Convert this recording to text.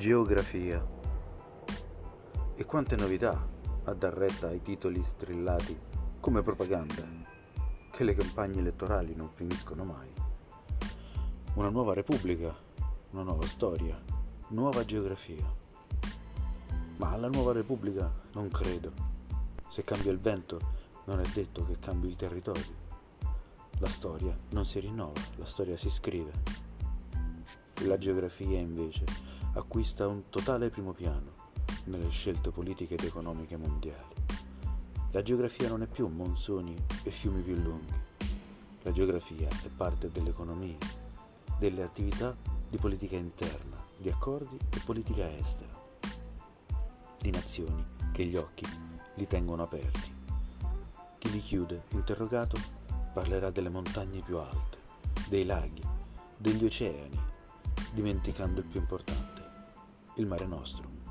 Geografia. E quante novità a dar retta ai titoli strillati come propaganda, che le campagne elettorali non finiscono mai. Una nuova repubblica, una nuova storia, nuova geografia. Ma alla nuova repubblica non credo. Se cambia il vento non è detto che cambi il territorio. La storia non si rinnova, la storia si scrive. La geografia invece acquista un totale primo piano nelle scelte politiche ed economiche mondiali. La geografia non è più monsoni e fiumi più lunghi. La geografia è parte dell'economia, delle attività di politica interna, di accordi e politica estera, di nazioni che gli occhi li tengono aperti. Chi li chiude, interrogato, parlerà delle montagne più alte, dei laghi, degli oceani, dimenticando il più importante il Mare Nostrum.